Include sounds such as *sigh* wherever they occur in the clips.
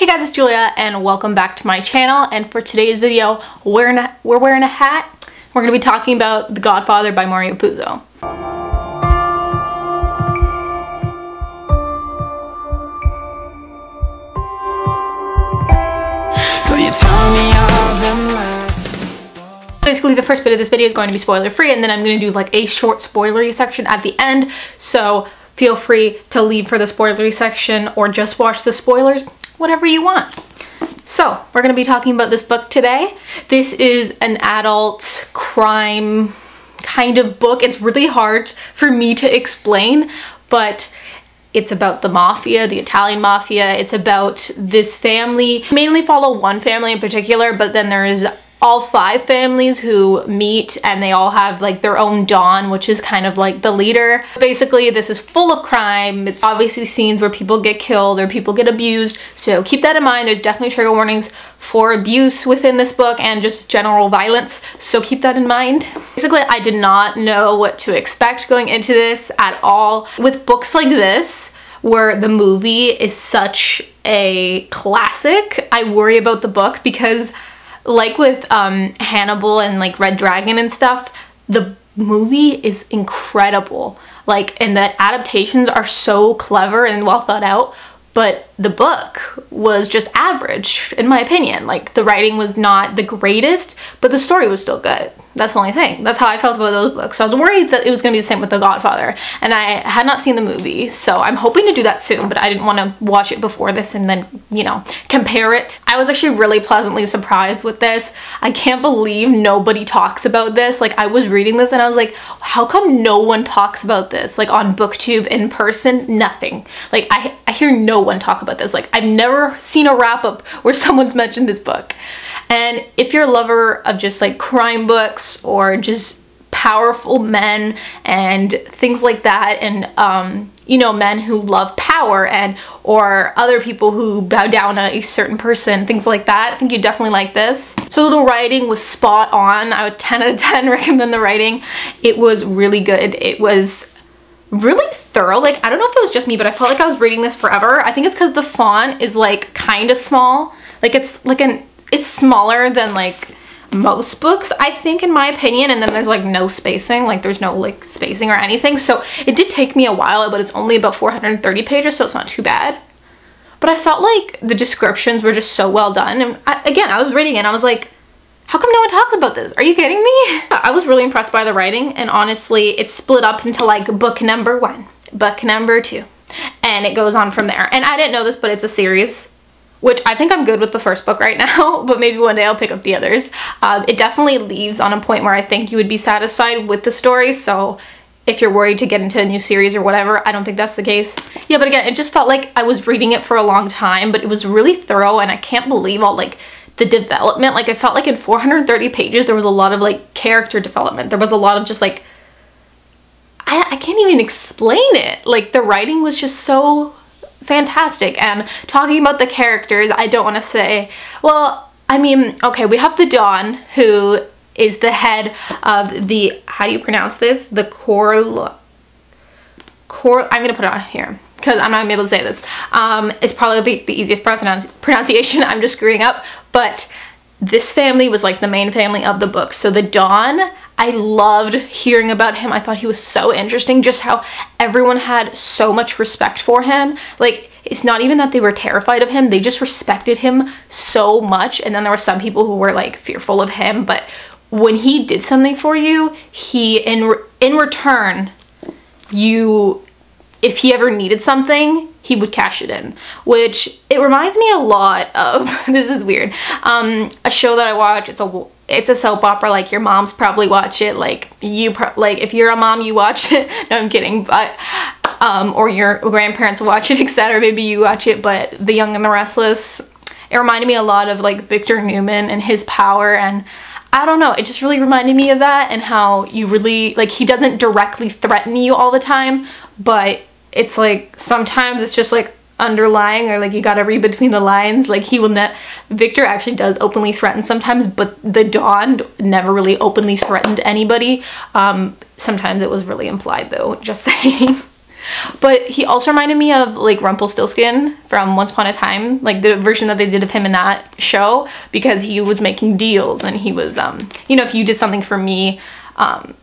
Hey guys, it's Julia and welcome back to my channel. And for today's video, we're, a, we're wearing a hat. We're gonna be talking about The Godfather by Mario Puzo. Basically, the first bit of this video is going to be spoiler free, and then I'm going to do like a short spoilery section at the end. So feel free to leave for the spoilery section or just watch the spoilers, whatever you want. So, we're going to be talking about this book today. This is an adult crime kind of book. It's really hard for me to explain, but it's about the mafia, the Italian mafia. It's about this family. Mainly follow one family in particular, but then there's all five families who meet and they all have like their own Don, which is kind of like the leader. Basically, this is full of crime. It's obviously scenes where people get killed or people get abused. So keep that in mind. There's definitely trigger warnings for abuse within this book and just general violence. So keep that in mind. Basically, I did not know what to expect going into this at all. With books like this, where the movie is such a classic, I worry about the book because like with um, Hannibal and like Red Dragon and stuff, the movie is incredible. Like, and the adaptations are so clever and well thought out. But the book was just average, in my opinion. Like, the writing was not the greatest, but the story was still good. That's the only thing. That's how I felt about those books. So I was worried that it was going to be the same with The Godfather. And I had not seen the movie, so I'm hoping to do that soon, but I didn't want to watch it before this and then, you know, compare it. I was actually really pleasantly surprised with this. I can't believe nobody talks about this. Like, I was reading this and I was like, how come no one talks about this? Like, on BookTube in person, nothing. Like, I, I hear no one talk about this. Like, I've never seen a wrap up where *laughs* someone's mentioned this book. And if you're a lover of just like crime books or just powerful men and things like that, and um, you know, men who love power and or other people who bow down a certain person, things like that, I think you definitely like this. So the writing was spot on. I would *laughs* 10 out of 10 recommend the writing. It was really good. It was really thorough. Like, I don't know if it was just me, but I felt like I was reading this forever. I think it's because the font is like kind of small. Like it's like an it's smaller than like most books I think in my opinion and then there's like no spacing like there's no like spacing or anything so it did take me a while but it's only about 430 pages so it's not too bad but I felt like the descriptions were just so well done and I, again I was reading it and I was like how come no one talks about this? Are you kidding me? *laughs* I was really impressed by the writing and honestly it's split up into like book number one, book number two, and it goes on from there. And I didn't know this, but it's a series which I think I'm good with the first book right *laughs* now, but maybe one day I'll pick up the others. Um, it definitely leaves on a point where I think you would be satisfied with the story, so if you're worried to get into a new series or whatever, I don't think that's the case. Yeah, but again, it just felt like I was reading it for a long time, but it was really thorough, and I can't believe all, like, the development. Like, I felt like in 430 pages, there was a lot of, like, character development. There was a lot of just, like, I, I can't even explain it. Like, the writing was just so fantastic. And talking about the characters, I don't want to say, well, I mean, okay, we have the Don, who is the head of the, how do you pronounce this? The Cor, Cor, I'm going to put it on here because I'm not gonna be able to say this. Um, it's probably the, easiest pronunciation. *laughs* I'm just screwing up, but this family was like the main family of the book. So the Don, I loved hearing about him. I thought he was so interesting, just how everyone had so much respect for him. Like, it's not even that they were terrified of him, they just respected him so much. And then there were some people who were like fearful of him, but when he did something for you, he in re- in return, you if he ever needed something, he would cash it in. Which it reminds me a lot of *laughs* this is weird. Um, a show that I watch. It's a it's a soap opera. Like your mom's probably watch it. Like you pro- like if you're a mom, you watch it. *laughs* no, I'm kidding. But um, or your grandparents watch it, *laughs* etc. Maybe you watch it. But The Young and the Restless. It reminded me a lot of like Victor Newman and his power and. I don't know, it just really reminded me of that and how you really, like, he doesn't directly threaten you all the time, but it's like sometimes it's just like underlying or like you gotta read between the lines. Like he will not victor actually does openly threaten sometimes but the don never really openly threatened anybody. Um sometimes it was really implied though *laughs* just saying. But he also reminded me of like Rumpelstiltskin from Once Upon a Time, like the version that they did of him in that show, because he was making deals and he was, um, you know, if you did something for me, um,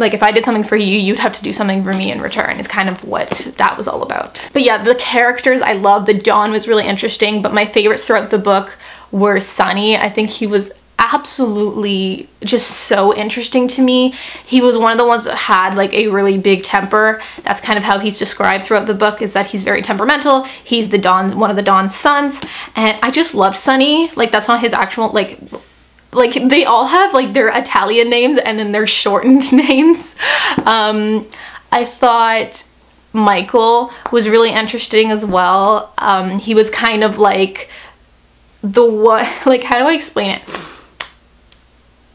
like if I did something for you, you'd have to do something for me in return. Is kind of what that was all about. But yeah, the characters I love. The Don was really interesting, but my favorites throughout the book were Sonny. I think he was absolutely just so interesting to me. He was one of the ones that had like a really big temper. That's kind of how he's described throughout the book is that he's very temperamental. He's the Don one of the Don's sons and I just loved Sonny. Like that's not his actual like like they all have like their Italian names and then their shortened *laughs* names. Um I thought Michael was really interesting as well. Um he was kind of like the what *laughs* like how do I explain it?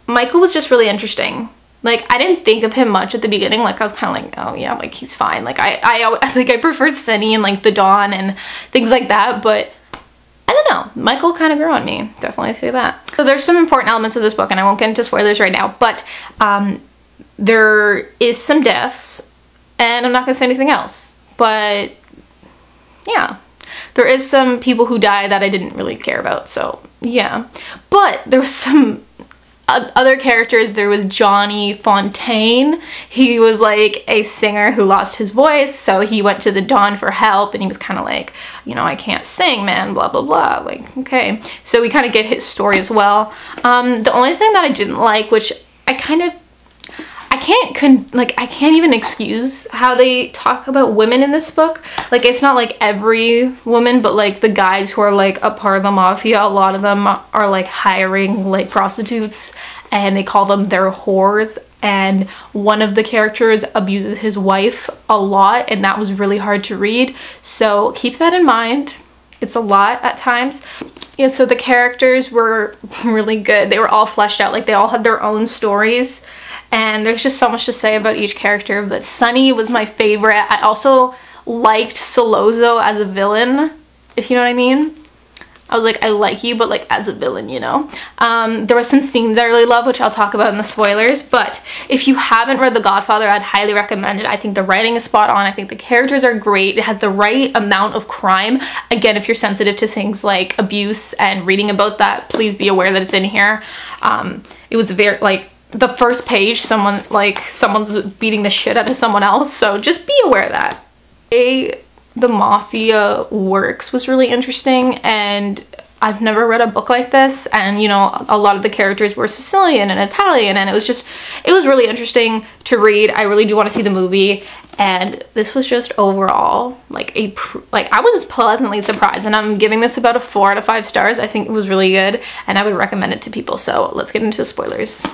Michael was just really interesting. Like I didn't think of him much at the beginning. Like I was kind of like, oh yeah, like he's fine. Like I, I like I preferred Sonny and like the Don and things like that. But don't know. Michael kind of grew on me. Definitely say that. So there's some important elements of this book, and I won't get into spoilers right now. But um, there is some deaths, and I'm not gonna say anything else. But yeah, there is some people who die that I didn't really care about. So yeah, but there was some other characters there was johnny fontane. He was like a singer who lost his voice so he went to the don for help and he was kind of like you know i can't sing man blah blah blah like okay. So we kind of get his story as well. Um, the only thing that i didn't like which i kind of I can't con- like I can't even excuse how they talk about women in this book. Like it's not like every woman, but like the guys who are like a part of the mafia, a lot of them are like hiring like prostitutes and they call them their whores and one of the characters abuses his wife a lot and that was really hard to read. So keep that in mind. It's a lot at times. Yeah, so the characters were *laughs* really good. They were all fleshed out. Like they all had their own stories and there's just so much to say about each character but Sonny was my favorite. I also liked Sollozzo as a villain if you know what I mean. I was like I like you but like as a villain you know? Um, there was some scenes I really love which I'll talk about in the spoilers but if you haven't read The Godfather I'd highly recommend it. I think the writing is spot on. I think the characters are great. It has the right amount of crime. Again if you're sensitive to things like abuse and reading about that please be aware that it's in here. Um, it was very like the first page someone like someone's beating the shit out of someone else so just be aware of that. A the mafia works was really interesting and I've never read a book like this and you know a lot of the characters were Sicilian and Italian and it was just it was really interesting to read. I really do want to see the movie and this was just overall like a like I was pleasantly surprised and I'm giving this about a four out of five stars. I think it was really good and I would recommend it to people so let's get into spoilers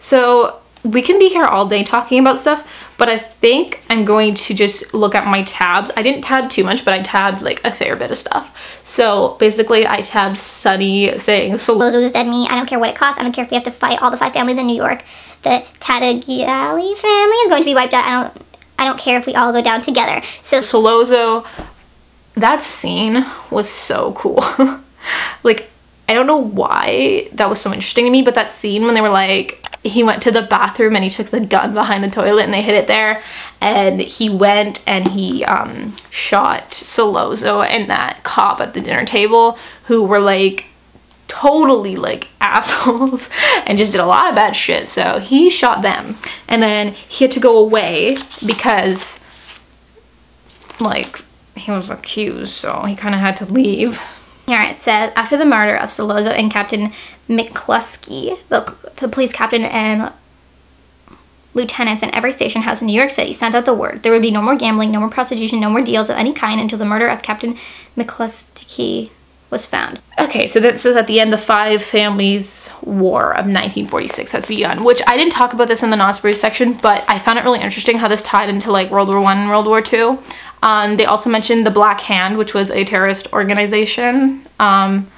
so we can be here all day talking about stuff, but I think I'm going to just look at my tabs. I didn't tab too much, but I tabbed like a fair bit of stuff. So basically I tabbed Sonny saying, so was dead me. I don't care what it costs. I don't care if we have to fight all the five families in New York. The Tattaglia family is going to be wiped out. I don't, I don't care if we all go down together. So Sollozzo, that scene was so cool. *laughs* like, I don't know why that was so interesting to me, but that scene when they were like, he went to the bathroom and he took the gun behind the toilet and they hid it there. And he went and he um, shot Sollozzo and that cop at the dinner table who were like totally like *laughs* assholes and just did a lot of bad shit. So he shot them. And then he had to go away because like he was accused. So he kind of had to leave. Here it says, after the murder of Sollozzo and Captain McCluskey, the, the police captain and lieutenants in every station house in New York City sent out the word. There would be no more gambling, no more prostitution, no more deals of any kind until the murder of Captain McCluskey was found. Okay, so this is at the end, the Five Families War of 1946 has begun, which I didn't talk about this in the Nosbury section, but I found it really interesting how this tied into like World War One and World War Two. Um, they also mentioned the Black Hand, which was a terrorist organization. Um,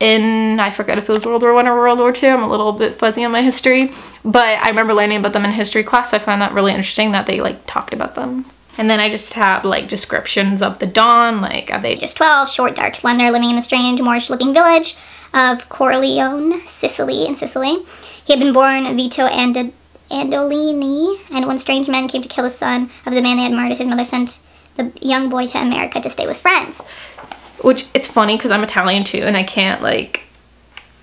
in I forget if it was World War One or World War Two. I'm a little bit fuzzy on my history, but I remember learning about them in history class. So I found that really interesting that they like talked about them. And then I just have like descriptions of the Don, like are they just 12, short, dark, slender, living in the strange, Moorish-looking village of Corleone, Sicily, in Sicily. He had been born Vito and Andolini, and when strange men came to kill the son of the man they had murdered, his mother sent the young boy to America to stay with friends. Which it's funny because I'm Italian too, and I can't like,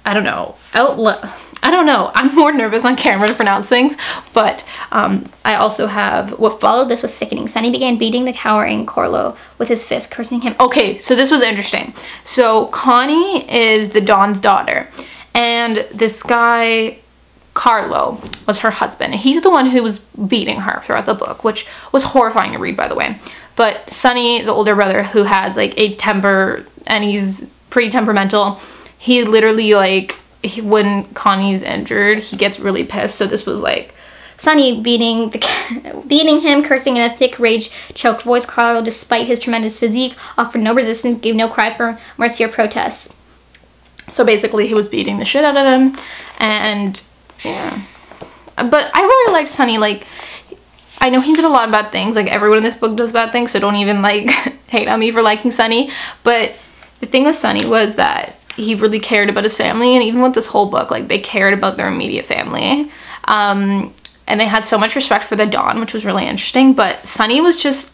I don't know, outlet. I don't know. I'm more nervous on camera to pronounce things, but um, I also have what followed this was sickening. Sonny began beating the cowering Carlo with his fist, cursing him. Okay, so this was interesting. So Connie is the Don's daughter, and this guy Carlo was her husband. He's the one who was beating her throughout the book, which was horrifying to read, by the way. But Sonny, the older brother, who has like a temper and he's pretty temperamental, he literally like he, when Connie's injured, he gets really pissed. So this was like Sonny beating the *laughs* beating him, cursing in a thick, rage-choked voice. Carlo, despite his tremendous physique, offered no resistance, gave no cry for mercy or protest. So basically, he was beating the shit out of him, and yeah. But I really liked Sonny. Like, I know he did a lot of bad things. Like everyone in this book does bad things, so don't even like *laughs* hate on me for liking Sonny. But the thing with Sonny was that he really cared about his family, and even with this whole book, like they cared about their immediate family. Um, and they had so much respect for the Don, which was really interesting. But Sonny was just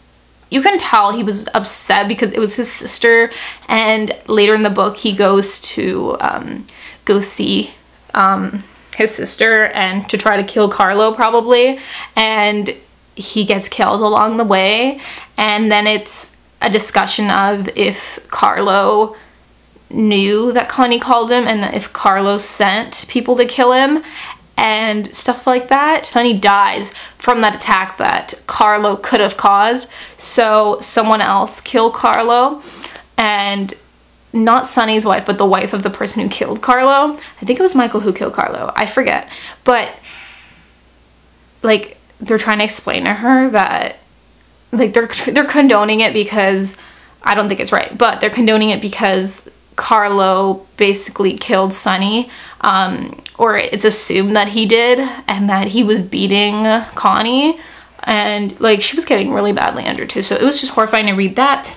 you can tell he was upset because it was his sister and later in the book he goes to um, go see um, his sister and to try to kill carlo probably and he gets killed along the way and then it's a discussion of if carlo knew that connie called him and if carlo sent people to kill him and stuff like that. Sonny dies from that attack that Carlo could have caused. So someone else killed Carlo and not Sonny's wife, but the wife of the person who killed Carlo. I think it was Michael who killed Carlo. I forget. But like they're trying to explain to her that like they're they're condoning it because I don't think it's right, but they're condoning it because Carlo basically killed Sonny, um, or it's assumed that he did, and that he was beating Connie, and like she was getting really badly injured too. So it was just horrifying to read that.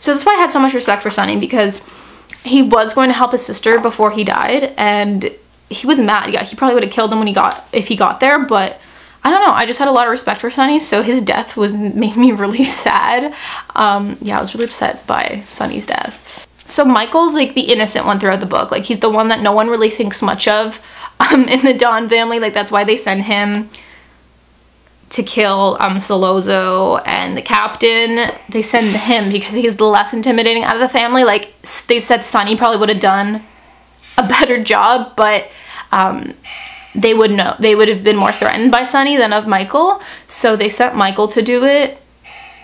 So that's why I had so much respect for Sonny because he was going to help his sister before he died, and he was mad. Yeah, he probably would have killed him when he got if he got there, but I don't know. I just had a lot of respect for Sonny, so his death was *laughs* made me really sad. Um, yeah, I was really upset by Sonny's death. So Michael's like the innocent one throughout the book. Like he's the one that no one really thinks much of *laughs* um, in the Don family. Like that's why they send him to kill um, Sollozzo and the captain. They send him because he's the less intimidating out of the family. Like they said, Sonny probably would have done a *laughs* better job, but um, they would know they would have been more threatened by Sonny than of Michael. So they sent Michael to do it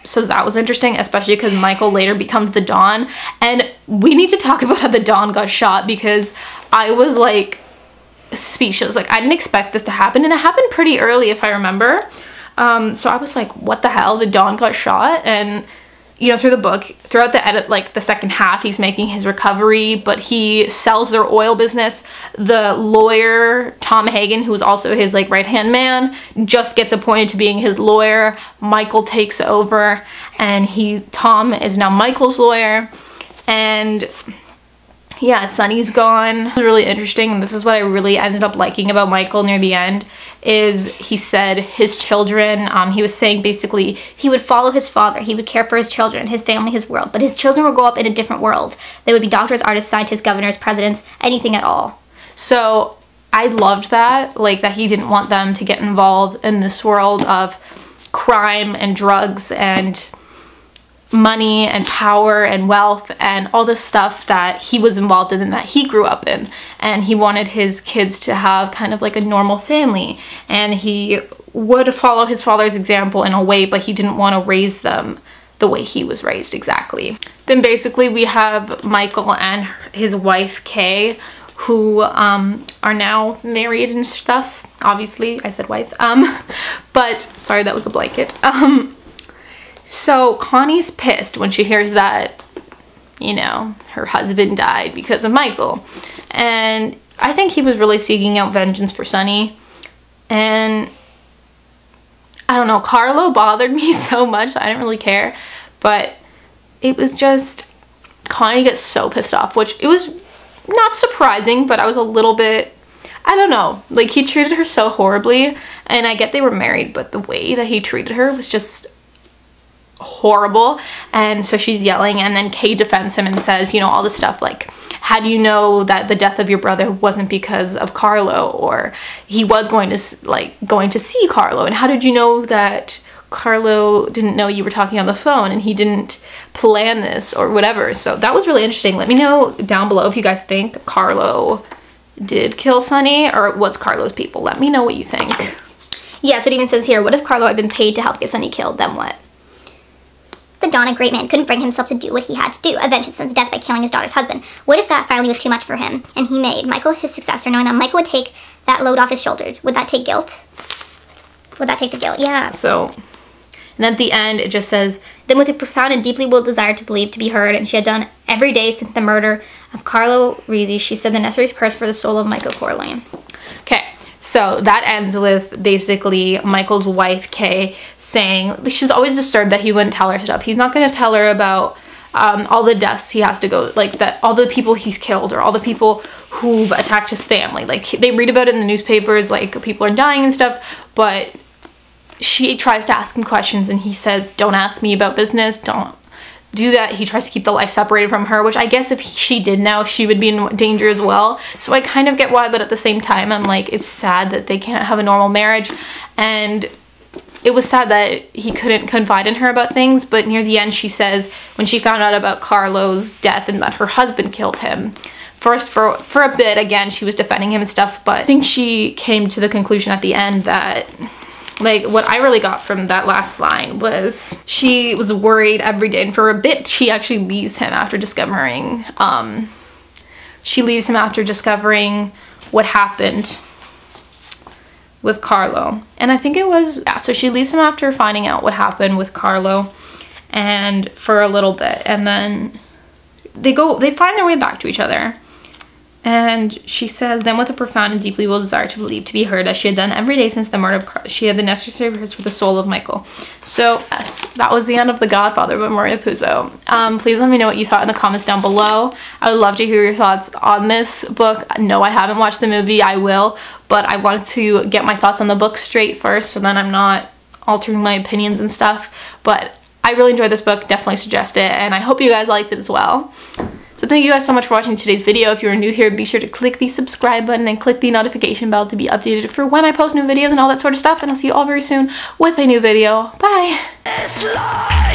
so that was interesting, especially because Michael later becomes the Don. And we need to talk *laughs* about how the Don got shot because I was like speechless. Like, I didn't expect this to happen, and it happened pretty early, if I remember. Um, so I was like, what the hell? The Don got shot, and you know, through the book, throughout the edit, like the second half, he's making his recovery, but he sells their oil business. The lawyer, Tom Hagen, who is also his like right hand man, just gets appointed to being his lawyer. Michael takes over, and he, Tom is now Michael's lawyer. And yeah, Sonny's gone. Really interesting, and this is what I really ended up liking about Michael near the end, is he said his children, um, he was saying basically he would follow his father, he would care for his children, his family, his world, but his children would grow up in a different world. They would be doctors, artists, scientists, governors, presidents, anything at all. So I loved that, like that he didn't want them to get involved in this world of crime and drugs and money and power and wealth and all the stuff that he was involved in and that he grew up in. And he wanted his kids to have kind of like a normal family. And he would follow his father's example in a way, but he didn't want to raise them the way he was raised exactly. Then basically we have Michael and his wife Kay who um, are now married and stuff. Obviously, I said wife. Um, *laughs* but sorry, that was a blanket. Um, so Connie's pissed when she hears that, you know, her husband died because of Michael. And I think he was really seeking out vengeance for Sonny. And I don't know, Carlo bothered *laughs* me so much. I didn't really care. But it was just Connie gets so pissed off, which it was not surprising, but I was a little bit I don't know. Like he treated her so horribly, and I get they were married, but the way that he treated her was just horrible. And so she's yelling, and then Kay defends him and says, you know, all this stuff like, how do you know that the death of your brother wasn't because of Carlo, or he was going to like going to see Carlo, and how did you know that? Carlo didn't know you were talking on the phone and he didn't plan this or whatever. So that was really interesting. Let me know down below if you guys think Carlo did kill Sonny or what's Carlo's people. Let me know what you think. Yeah, so it even says here, what if Carlo had been paid to help get Sonny killed? Then what? The Don, a great man, couldn't bring himself to do what he had to do, avenge his son's death by killing his daughter's husband. What if that finally was too much for him, and he made Michael his successor, knowing that Michael would take that load off his shoulders? Would that take guilt? Would that take the guilt? Yeah. So, and at the end, it just says, Then with a profound and deeply willed desire to believe, to be heard, and she had done every day since the murder of Carlo Rizzi, she said the necessary prayers for the soul of Michael Corleone. okay. So that ends with basically Michael's wife, Kay, saying she was always disturbed that he wouldn't tell her stuff. He's not going to tell her about um, all the deaths he has to go, like that, all the people he's killed or all the people who've attacked his family. Like they read about it in the newspapers, like people are dying and stuff, but she tries to ask him questions and he says, Don't ask me about business, don't do that. He tries to keep the life separated from her, which I guess if she did now, she would be in danger as well. So I kind of get why, but at the same time, I'm like, it's sad that they can't have a normal marriage. And it was sad that he couldn't confide in her about things, but near the end, she says when she found out about Carlo's death and that her husband killed him. First, for for a bit, again, she was defending him and stuff, but I think she came to the conclusion at the end that like what I really got from that last line was she was worried every day, and for a bit she actually leaves him after discovering. Um, she leaves him after discovering what happened with Carlo, and I think it was yeah. So she leaves him after finding out what happened with Carlo, and for a little bit, and then they go. They find their way back to each other. And she says, then with a profound and deeply willed desire to believe, to be heard, as she had done every day since the murder of Carl, she had the necessary prayers for the soul of Michael. So, yes, that was the end of The Godfather by Mario Puzo. Um, please let me know what you thought in the comments down below. I would love to hear your thoughts on this book. No, I haven't watched the movie. I will. But I wanted to get my thoughts on the book straight first so then I'm not altering my opinions and stuff. But I really enjoyed this book. Definitely suggest it. And I hope you guys liked it as well. So thank you guys so much for watching today's video. If you're new here, be sure to click the subscribe button and click the notification bell to be updated for when I post new videos and all that sort of stuff. And I'll see you all very soon with a new video. Bye!